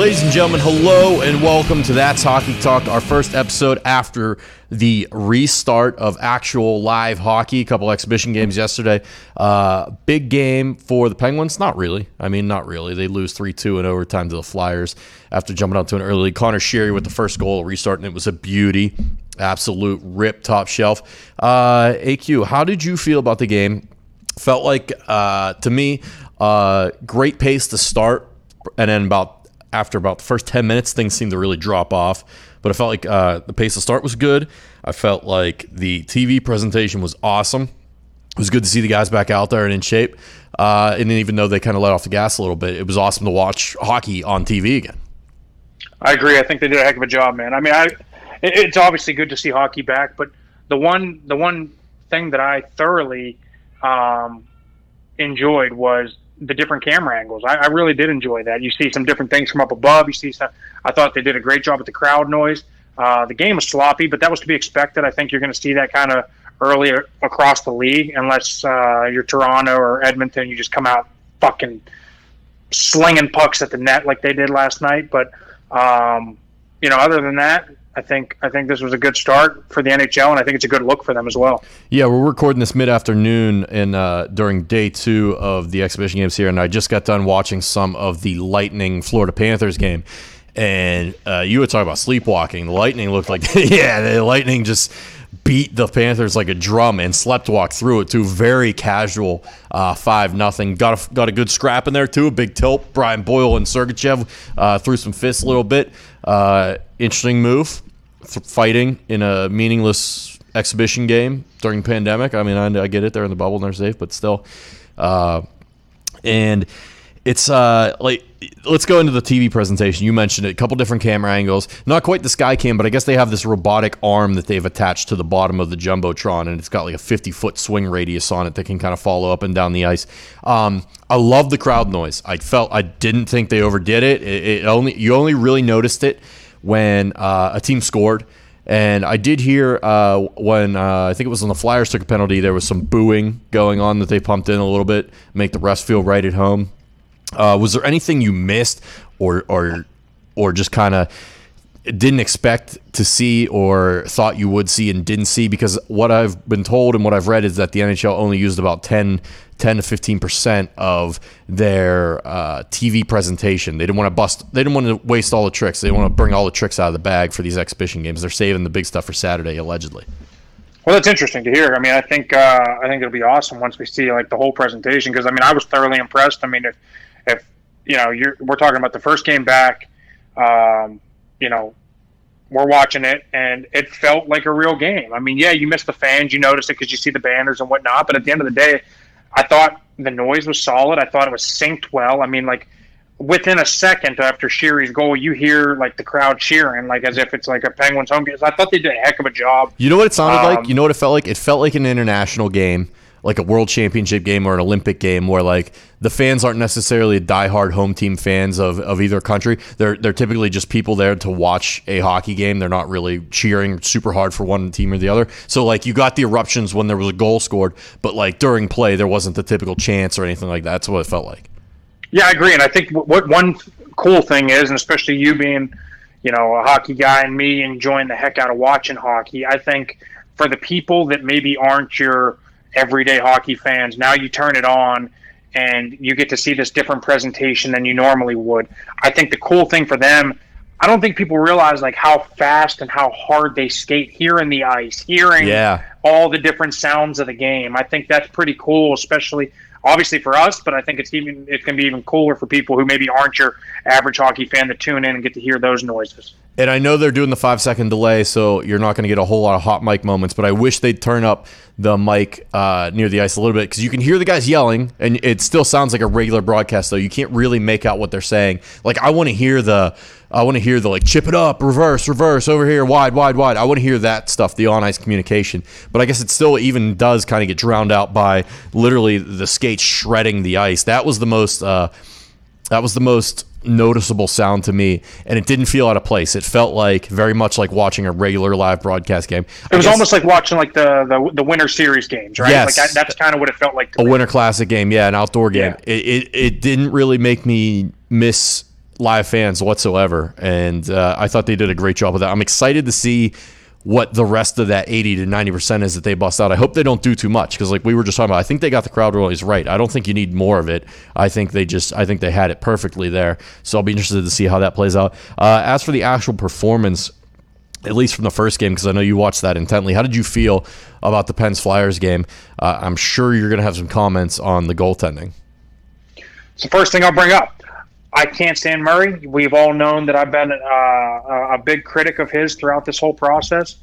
Ladies and gentlemen, hello and welcome to That's Hockey Talk, our first episode after the restart of actual live hockey. A couple exhibition games yesterday. Uh, big game for the Penguins? Not really. I mean, not really. They lose 3 2 in overtime to the Flyers after jumping out to an early lead. Conor Sheary with the first goal, restart, and it was a beauty. Absolute rip, top shelf. Uh, AQ, how did you feel about the game? Felt like, uh, to me, uh, great pace to start, and then about after about the first 10 minutes, things seemed to really drop off. But I felt like uh, the pace of start was good. I felt like the TV presentation was awesome. It was good to see the guys back out there and in shape. Uh, and even though they kind of let off the gas a little bit, it was awesome to watch hockey on TV again. I agree. I think they did a heck of a job, man. I mean, I, it's obviously good to see hockey back, but the one the one thing that I thoroughly um, enjoyed was the different camera angles. I, I, really did enjoy that. You see some different things from up above. You see some. I thought they did a great job with the crowd noise. Uh, the game was sloppy, but that was to be expected. I think you're going to see that kind of early across the league, unless uh, you're Toronto or Edmonton. You just come out fucking slinging pucks at the net like they did last night. But um, you know, other than that, I think I think this was a good start for the NHL, and I think it's a good look for them as well. Yeah, we're recording this mid afternoon and uh, during day two of the exhibition games here, and I just got done watching some of the Lightning Florida Panthers game. And uh, you were talking about sleepwalking. The Lightning looked like yeah, the Lightning just beat the Panthers like a drum and slept walk through it too. Very casual, uh, five nothing. Got a, got a good scrap in there too. A big tilt. Brian Boyle and Sergachev uh, threw some fists a little bit. Uh, interesting move, fighting in a meaningless exhibition game during pandemic. I mean, I, I get it; they're in the bubble and they're safe, but still. Uh, and it's uh, like let's go into the TV presentation. You mentioned it, a couple different camera angles. Not quite the sky cam, but I guess they have this robotic arm that they've attached to the bottom of the jumbotron, and it's got like a 50 foot swing radius on it that can kind of follow up and down the ice. Um, I love the crowd noise. I felt I didn't think they overdid it. It, it only you only really noticed it when uh, a team scored. And I did hear uh, when uh, I think it was when the Flyers took a penalty, there was some booing going on that they pumped in a little bit, make the rest feel right at home. Uh, was there anything you missed, or or or just kind of didn't expect to see, or thought you would see and didn't see? Because what I've been told and what I've read is that the NHL only used about 10 10 to 15 percent of their uh, TV presentation. They didn't want to bust. They didn't want to waste all the tricks. They want to bring all the tricks out of the bag for these exhibition games. They're saving the big stuff for Saturday, allegedly. Well, that's interesting to hear. I mean, I think uh, I think it'll be awesome once we see like the whole presentation because I mean, I was thoroughly impressed. I mean, if if you know, you're we're talking about the first game back, um, you know, we're watching it and it felt like a real game. I mean, yeah, you miss the fans, you notice it because you see the banners and whatnot, but at the end of the day, I thought the noise was solid. I thought it was synced well. I mean, like within a second after Sheary's goal, you hear like the crowd cheering, like as if it's like a Penguins home game. I thought they did a heck of a job. You know what it sounded um, like? You know what it felt like? It felt like an international game like a world championship game or an Olympic game where like the fans aren't necessarily diehard home team fans of, of either country. They're they're typically just people there to watch a hockey game. They're not really cheering super hard for one team or the other. So like you got the eruptions when there was a goal scored, but like during play there wasn't the typical chance or anything like that. That's what it felt like. Yeah, I agree, and I think what one cool thing is, and especially you being, you know, a hockey guy and me enjoying the heck out of watching hockey. I think for the people that maybe aren't your everyday hockey fans. Now you turn it on and you get to see this different presentation than you normally would. I think the cool thing for them, I don't think people realize like how fast and how hard they skate here in the ice, hearing yeah. all the different sounds of the game. I think that's pretty cool, especially obviously for us, but I think it's even it can be even cooler for people who maybe aren't your average hockey fan to tune in and get to hear those noises. And I know they're doing the five second delay, so you're not going to get a whole lot of hot mic moments. But I wish they'd turn up the mic uh, near the ice a little bit because you can hear the guys yelling, and it still sounds like a regular broadcast. Though you can't really make out what they're saying. Like I want to hear the, I want to hear the like chip it up, reverse, reverse, over here, wide, wide, wide. I want to hear that stuff, the on ice communication. But I guess it still even does kind of get drowned out by literally the skates shredding the ice. That was the most. Uh, that was the most noticeable sound to me, and it didn't feel out of place. It felt like very much like watching a regular live broadcast game. It was guess, almost like watching like the, the the Winter Series games, right? Yes, like that's kind of what it felt like. a me. Winter Classic game, yeah, an outdoor game. Yeah. It, it it didn't really make me miss live fans whatsoever, and uh, I thought they did a great job with that. I'm excited to see what the rest of that 80 to 90 percent is that they bust out. I hope they don't do too much because, like we were just talking about, I think they got the crowd noise right. I don't think you need more of it. I think they just, I think they had it perfectly there. So I'll be interested to see how that plays out. Uh, as for the actual performance, at least from the first game, because I know you watched that intently. How did you feel about the Pens Flyers game? Uh, I'm sure you're going to have some comments on the goaltending. It's the first thing I'll bring up. I can't stand Murray. We've all known that I've been uh, a big critic of his throughout this whole process,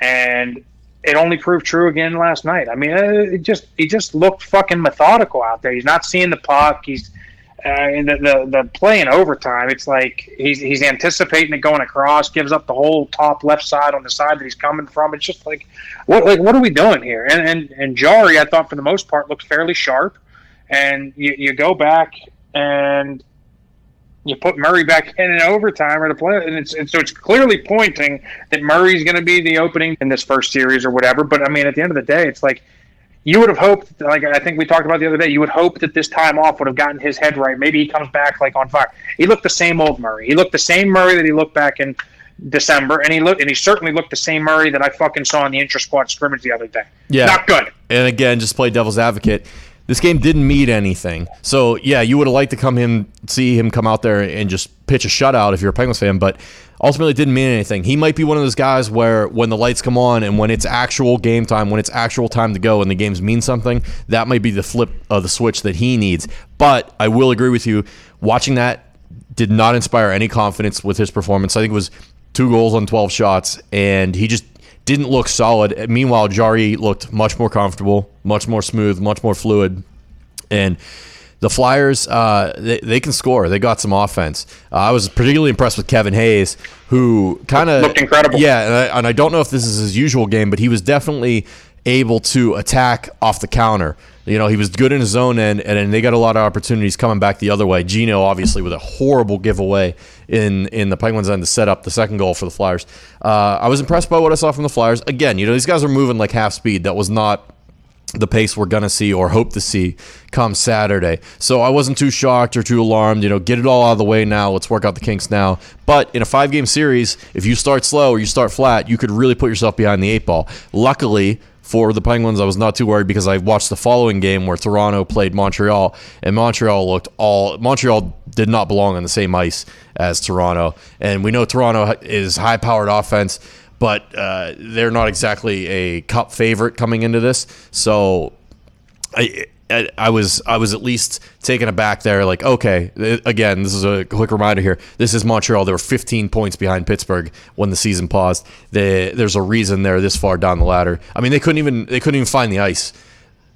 and it only proved true again last night. I mean, it just he just looked fucking methodical out there. He's not seeing the puck. He's uh, the, the the play in overtime. It's like he's he's anticipating it going across, gives up the whole top left side on the side that he's coming from. It's just like what like what are we doing here? And and and Jarry, I thought for the most part looked fairly sharp. And you, you go back and you put Murray back in in overtime or the play, and, it's, and so it's clearly pointing that Murray's going to be the opening in this first series or whatever. But I mean, at the end of the day, it's like you would have hoped, like I think we talked about the other day, you would hope that this time off would have gotten his head right. Maybe he comes back like on fire. He looked the same old Murray. He looked the same Murray that he looked back in December, and he looked, and he certainly looked the same Murray that I fucking saw in the intra squad scrimmage the other day. Yeah, not good. And again, just play devil's advocate this game didn't mean anything. So yeah, you would have liked to come him see him come out there and just pitch a shutout if you're a Penguins fan, but ultimately it didn't mean anything. He might be one of those guys where when the lights come on and when it's actual game time, when it's actual time to go and the games mean something, that might be the flip of the switch that he needs. But I will agree with you, watching that did not inspire any confidence with his performance. I think it was two goals on 12 shots and he just didn't look solid. Meanwhile, Jarry looked much more comfortable, much more smooth, much more fluid. And the Flyers, uh, they, they can score. They got some offense. Uh, I was particularly impressed with Kevin Hayes, who kind of looked incredible. Yeah, and I, and I don't know if this is his usual game, but he was definitely able to attack off the counter. You know, he was good in his own end, and, and they got a lot of opportunities coming back the other way. Gino, obviously, with a horrible giveaway in in the Penguins' end to set up the second goal for the Flyers. Uh, I was impressed by what I saw from the Flyers. Again, you know, these guys are moving like half speed. That was not the pace we're going to see or hope to see come Saturday. So I wasn't too shocked or too alarmed. You know, get it all out of the way now. Let's work out the kinks now. But in a five game series, if you start slow or you start flat, you could really put yourself behind the eight ball. Luckily, for the Penguins, I was not too worried because I watched the following game where Toronto played Montreal, and Montreal looked all. Montreal did not belong on the same ice as Toronto, and we know Toronto is high-powered offense, but uh, they're not exactly a cup favorite coming into this. So, I, I was I was at least taken aback there. Like, okay, uh, again, this is a quick reminder here. This is Montreal. They were 15 points behind Pittsburgh when the season paused. They, there's a reason they're this far down the ladder. I mean, they couldn't even they couldn't even find the ice.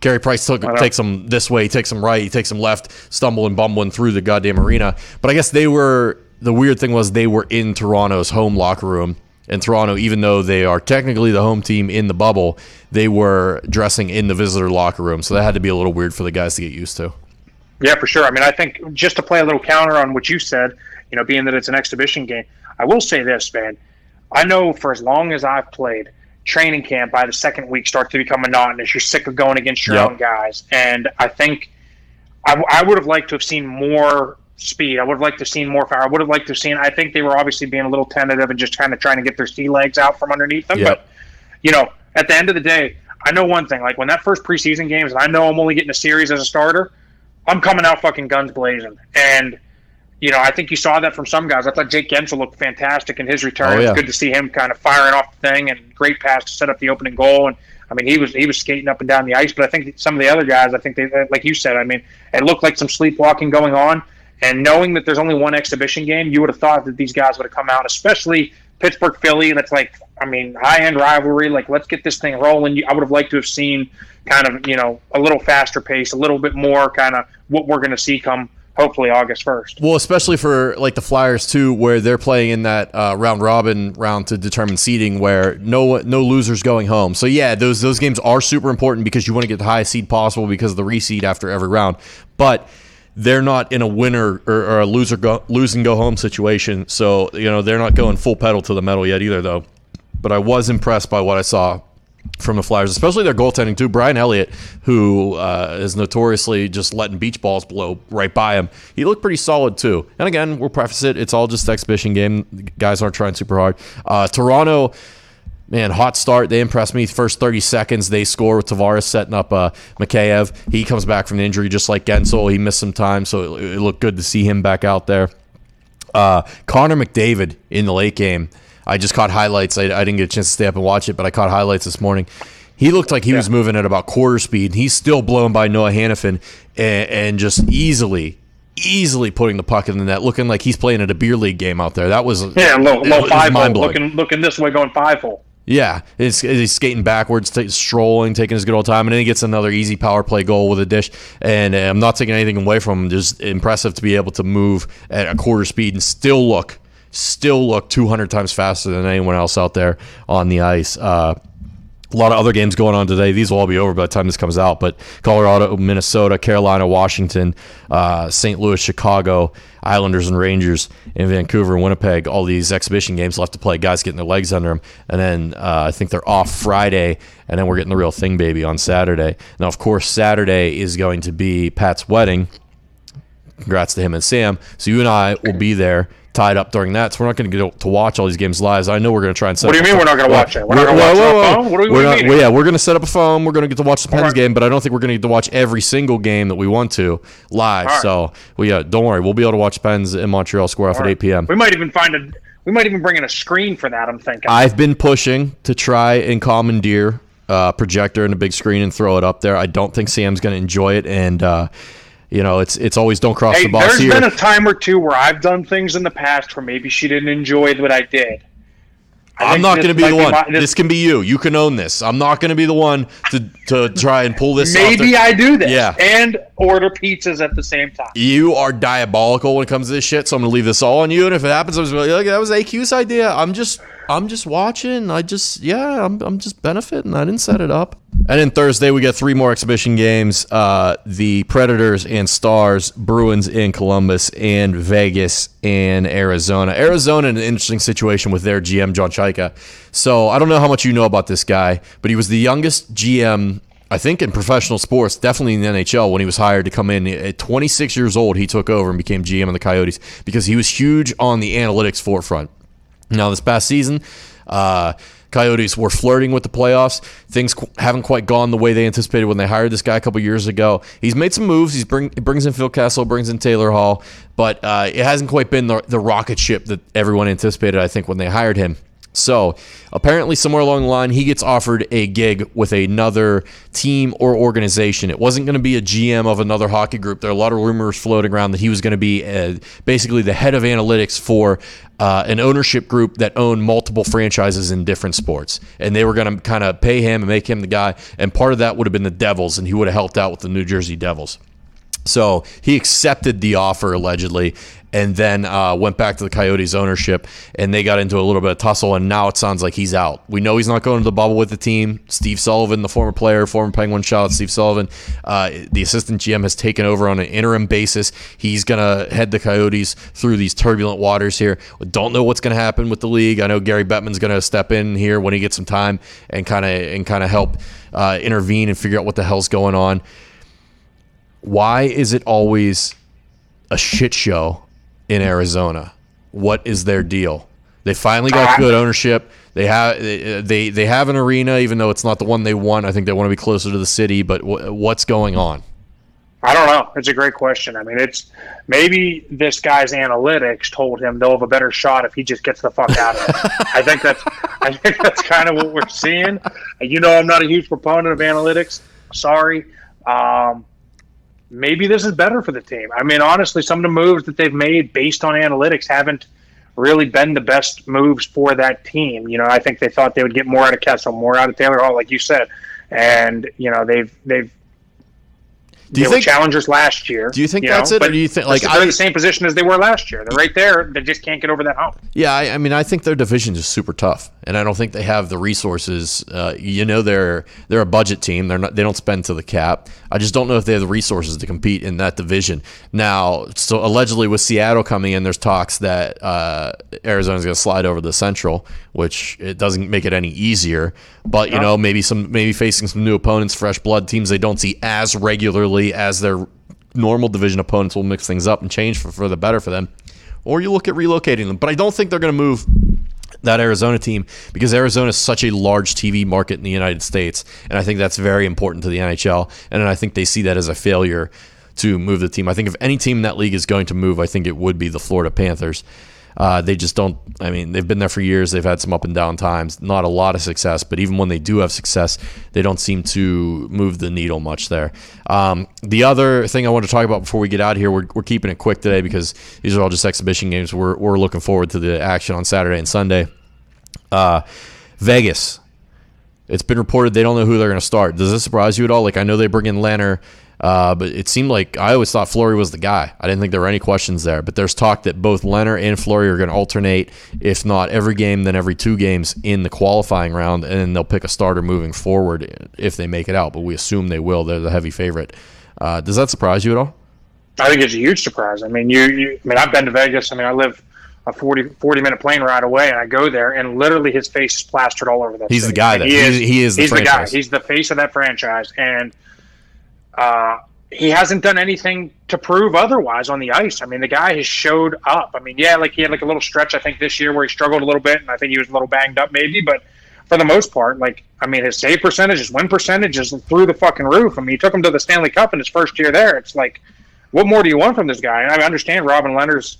Carey Price took, takes them this way, takes them right, he takes them left, stumbling, bumbling through the goddamn arena. But I guess they were the weird thing was they were in Toronto's home locker room in Toronto, even though they are technically the home team in the bubble, they were dressing in the visitor locker room. So that had to be a little weird for the guys to get used to. Yeah, for sure. I mean, I think just to play a little counter on what you said, you know, being that it's an exhibition game, I will say this, man. I know for as long as I've played, training camp by the second week starts to become monotonous. You're sick of going against your yep. own guys. And I think I, I would have liked to have seen more speed. I would have liked to have seen more fire. I would have liked to have seen. I think they were obviously being a little tentative and just kind of trying to get their sea legs out from underneath them. Yep. But you know, at the end of the day, I know one thing. Like when that first preseason games, and I know I'm only getting a series as a starter, I'm coming out fucking guns blazing. And you know, I think you saw that from some guys. I thought Jake Guentzel looked fantastic in his return. Oh, yeah. It was good to see him kind of firing off the thing and great pass to set up the opening goal. And I mean, he was he was skating up and down the ice. But I think some of the other guys, I think they, like you said, I mean, it looked like some sleepwalking going on. And knowing that there's only one exhibition game, you would have thought that these guys would have come out, especially Pittsburgh Philly. That's like, I mean, high end rivalry. Like, let's get this thing rolling. I would have liked to have seen kind of, you know, a little faster pace, a little bit more kind of what we're going to see come hopefully August 1st. Well, especially for like the Flyers too, where they're playing in that uh, round robin round to determine seeding, where no no losers going home. So yeah, those those games are super important because you want to get the highest seed possible because of the reseed after every round. But they're not in a winner or, or a loser go, lose and go home situation. So you know they're not going full pedal to the metal yet either, though. But I was impressed by what I saw from the Flyers, especially their goaltending too. Brian Elliott, who uh, is notoriously just letting beach balls blow right by him, he looked pretty solid too. And again, we'll preface it; it's all just exhibition game. The guys aren't trying super hard. Uh, Toronto. Man, hot start. They impressed me. First 30 seconds, they score with Tavares setting up uh, Mikheyev. He comes back from the injury just like Guentzel. He missed some time, so it, it looked good to see him back out there. Uh, Connor McDavid in the late game. I just caught highlights. I, I, didn't get a chance to stay up and watch it, but I caught highlights this morning. He looked like he yeah. was moving at about quarter speed. He's still blown by Noah Hanifin and, and, just easily, easily putting the puck in the net, looking like he's playing at a beer league game out there. That was yeah, low, low five hole, looking looking this way, going five hole. Yeah, he's, he's skating backwards, t- strolling, taking his good old time, and then he gets another easy power play goal with a dish. And uh, I'm not taking anything away from him. Just impressive to be able to move at a quarter speed and still look, still look 200 times faster than anyone else out there on the ice. Uh, a lot of other games going on today. These will all be over by the time this comes out. But Colorado, Minnesota, Carolina, Washington, uh, St. Louis, Chicago, Islanders and Rangers in Vancouver and Winnipeg. All these exhibition games left to play. Guys getting their legs under them, and then uh, I think they're off Friday, and then we're getting the real thing, baby, on Saturday. Now, of course, Saturday is going to be Pat's wedding. Congrats to him and Sam. So you and I will be there tied up during that, so we're not going to get to watch all these games live. I know we're going to try and set. What do you mean we're not going to watch it? We're, not going to watch whoa, whoa, What do we not, well, Yeah, we're going to set up a phone. We're going to get to watch the Pens right. game, but I don't think we're going to get to watch every single game that we want to live. Right. So, well, yeah, don't worry, we'll be able to watch Pens in Montreal square off right. at 8 p.m. We might even find a. We might even bring in a screen for that. I'm thinking. I've been pushing to try and commandeer a projector and a big screen and throw it up there. I don't think Sam's going to enjoy it, and. Uh, you know, it's it's always don't cross hey, the boss there's here. There's been a time or two where I've done things in the past where maybe she didn't enjoy what I did. I am not going to be the one. My, this, this, can be you. You can own this. I'm not going to be the one to, to try and pull this. Maybe I do this. Yeah. and order pizzas at the same time. You are diabolical when it comes to this shit. So I'm going to leave this all on you. And if it happens, I was like, that was AQ's idea. I'm just I'm just watching. I just yeah, I'm I'm just benefiting. I didn't set it up. And then Thursday we get three more exhibition games: uh, the Predators and Stars, Bruins in Columbus, and Vegas in Arizona. Arizona in an interesting situation with their GM John Chayka. So I don't know how much you know about this guy, but he was the youngest GM I think in professional sports, definitely in the NHL, when he was hired to come in at 26 years old, he took over and became GM of the Coyotes because he was huge on the analytics forefront. Now, this past season, uh, Coyotes were flirting with the playoffs. Things qu- haven't quite gone the way they anticipated when they hired this guy a couple years ago. He's made some moves. He's bring, he brings in Phil Kessel, brings in Taylor Hall, but uh, it hasn't quite been the, the rocket ship that everyone anticipated, I think, when they hired him. So apparently, somewhere along the line, he gets offered a gig with another team or organization. It wasn't going to be a GM of another hockey group. There are a lot of rumors floating around that he was going to be uh, basically the head of analytics for uh, an ownership group that owned multiple franchises in different sports. And they were going to kind of pay him and make him the guy. And part of that would have been the Devils, and he would have helped out with the New Jersey Devils. So he accepted the offer allegedly, and then uh, went back to the Coyotes ownership, and they got into a little bit of tussle. And now it sounds like he's out. We know he's not going to the bubble with the team. Steve Sullivan, the former player, former Penguin, shout out Steve Sullivan. Uh, the assistant GM has taken over on an interim basis. He's gonna head the Coyotes through these turbulent waters here. Don't know what's gonna happen with the league. I know Gary Bettman's gonna step in here when he gets some time and kind of and kind of help uh, intervene and figure out what the hell's going on. Why is it always a shit show in Arizona. What is their deal? They finally got good ownership. They have they they have an arena, even though it's not the one they want. I think they want to be closer to the city. But w- what's going on? I don't know. It's a great question. I mean, it's maybe this guy's analytics told him they'll have a better shot if he just gets the fuck out of it. I think that's I think that's kind of what we're seeing. You know, I'm not a huge proponent of analytics. Sorry. Um, maybe this is better for the team. I mean, honestly, some of the moves that they've made based on analytics haven't really been the best moves for that team. You know, I think they thought they would get more out of Kessel, more out of Taylor Hall, like you said, and you know they've they've Do you they think were challengers last year? Do you think you that's know, it, or do you think like they're in the same position as they were last year? They're right there. They just can't get over that hump. Yeah, I, I mean, I think their division is super tough, and I don't think they have the resources. Uh, you know, they're they're a budget team. They're not. They don't spend to the cap. I just don't know if they have the resources to compete in that division. Now, so allegedly with Seattle coming in, there's talks that uh, Arizona's going to slide over the Central, which it doesn't make it any easier. But you No. know, maybe some maybe facing some new opponents, fresh blood teams they don't see as regularly as their normal division opponents will mix things up and change for, for the better for them. Or you look at relocating them. But I don't think they're going to move that Arizona team because Arizona is such a large TV market in the United States. And I think that's very important to the NHL. And I think they see that as a failure to move the team. I think if any team in that league is going to move, I think it would be the Florida Panthers. Uh, they just don't. I mean, they've been there for years. They've had some up and down times. Not a lot of success, but even when they do have success, they don't seem to move the needle much there. Um, the other thing I want to talk about before we get out here, we're, we're keeping it quick today because these are all just exhibition games. We're, we're looking forward to the action on Saturday and Sunday. Uh, Vegas. It's been reported they don't know who they're going to start. Does this surprise you at all? Like I know they bring in Lehner, uh, but it seemed like I always thought Fleury was the guy. I didn't think there were any questions there. But there's talk that both Lehner and Fleury are going to alternate, if not every game, then every two games in the qualifying round, and then they'll pick a starter moving forward if they make it out. But we assume they will. They're the heavy favorite. Uh, does that surprise you at all? I think it's a huge surprise. I mean, you, you I mean, I've been to Vegas. I mean, I live a 40, 40 minute plane ride away, and I go there, and literally his face is plastered all over that. He's the guy mean. He is. He is the he's the guy. He's the face of that franchise, and uh, he hasn't done anything to prove otherwise on the ice. I mean, the guy has showed up. I mean, yeah, like he had like a little stretch I think this year where he struggled a little bit, and I think he was a little banged up maybe, but. For the most part, like I mean, his save percentage, his win percentage is through the fucking roof. I mean, he took him to the Stanley Cup in his first year there. It's like, what more do you want from this guy? And I understand Robin Leonard's,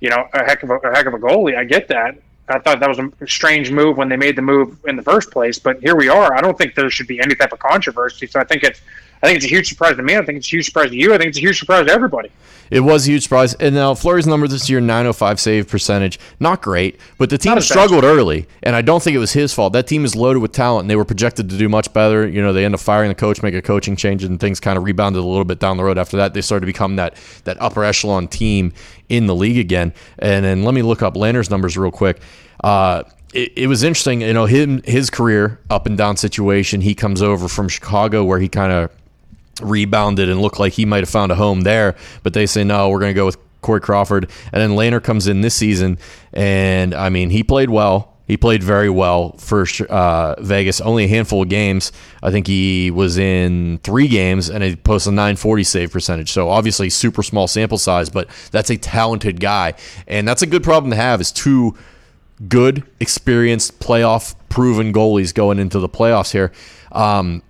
you know, a heck of a, a heck of a goalie. I get that. I thought that was a strange move when they made the move in the first place, but here we are. I don't think there should be any type of controversy. So I think it's, I think it's a huge surprise to me. I think it's a huge surprise to you. I think it's a huge surprise to everybody. It was a huge surprise. And now Fleury's number this year, 905 save percentage. Not great, but the team Not his best. struggled early, and I don't think it was his fault. That team is loaded with talent, and they were projected to do much better. You know, they end up firing the coach, make a coaching change, and things kind of rebounded a little bit down the road after that. They started to become that that upper echelon team in the league again. And then let me look up Lehner's numbers real quick. Uh, it, it was interesting, you know, him his career up and down situation. He comes over from Chicago, where he kind of rebounded and looked like he might have found a home there, but they say no, we're going to go with Corey Crawford. And then Lehner comes in this season, and I mean, he played well. He played very well for uh, Vegas. Only a handful of games. I think he was in three games, and he posted a 940 save percentage. So obviously, super small sample size, but that's a talented guy, and that's a good problem to have. Is two good, experienced, playoff proven goalies going into the playoffs here. Um,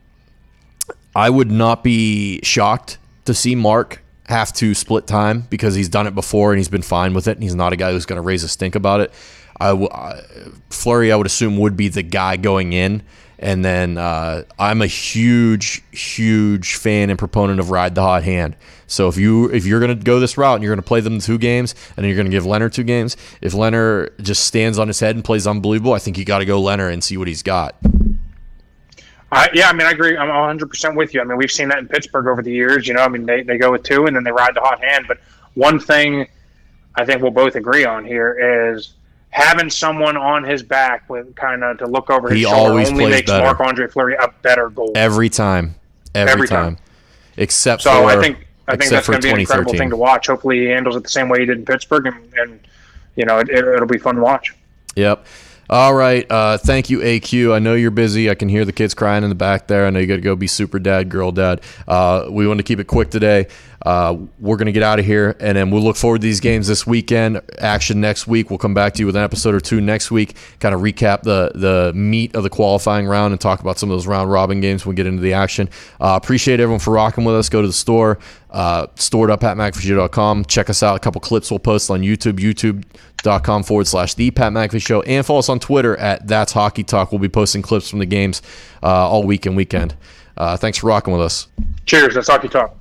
I would not be shocked to see Marc have to split time because he's done it before and he's been fine with it. And he's not a guy who's going to raise a stink about it. I w- Fleury, I would assume, would be the guy going in. And then uh, I'm a huge, huge fan and proponent of ride the hot hand. So if you if you're going to go this route and you're going to play them two games and then you're going to give Leonard two games, if Leonard just stands on his head and plays unbelievable, I think you got to go Leonard and see what he's got. I, yeah, I mean, I agree. I'm 100 percent with you. I mean, we've seen that in Pittsburgh over the years. You know, I mean, they, they go with two and then they ride the hot hand. But one thing I think we'll both agree on here is having someone on his back with kind of to look over his He shoulder always only makes. Marc Andre Fleury a better goal. Every time. Every, Every time. time. Except So for I think I think that's going to be an incredible thing to watch. Hopefully, he handles it the same way he did in Pittsburgh, and, and you know, it, it, it'll be fun to watch. Yep. All right. Uh, thank you, AQ. I know you're busy. I can hear the kids crying in the back there. I know you got to go be super dad, girl dad. Uh, we want to keep it quick today. Uh, we're going to get out of here, and then we'll look forward to these games this weekend. Action next week. We'll come back to you with an episode or two next week, kind of recap the the meat of the qualifying round and talk about some of those round robin games when we get into the action. Uh, appreciate everyone for rocking with us. Go to the store, uh, store.patmcafee.com. Check us out. A couple clips we'll post on YouTube, youtube.com forward slash the Pat McAfee Show, and follow us on Twitter at That's Hockey Talk. We'll be posting clips from the games uh, all week and weekend. Uh, thanks for rocking with us. Cheers. That's hockey talk.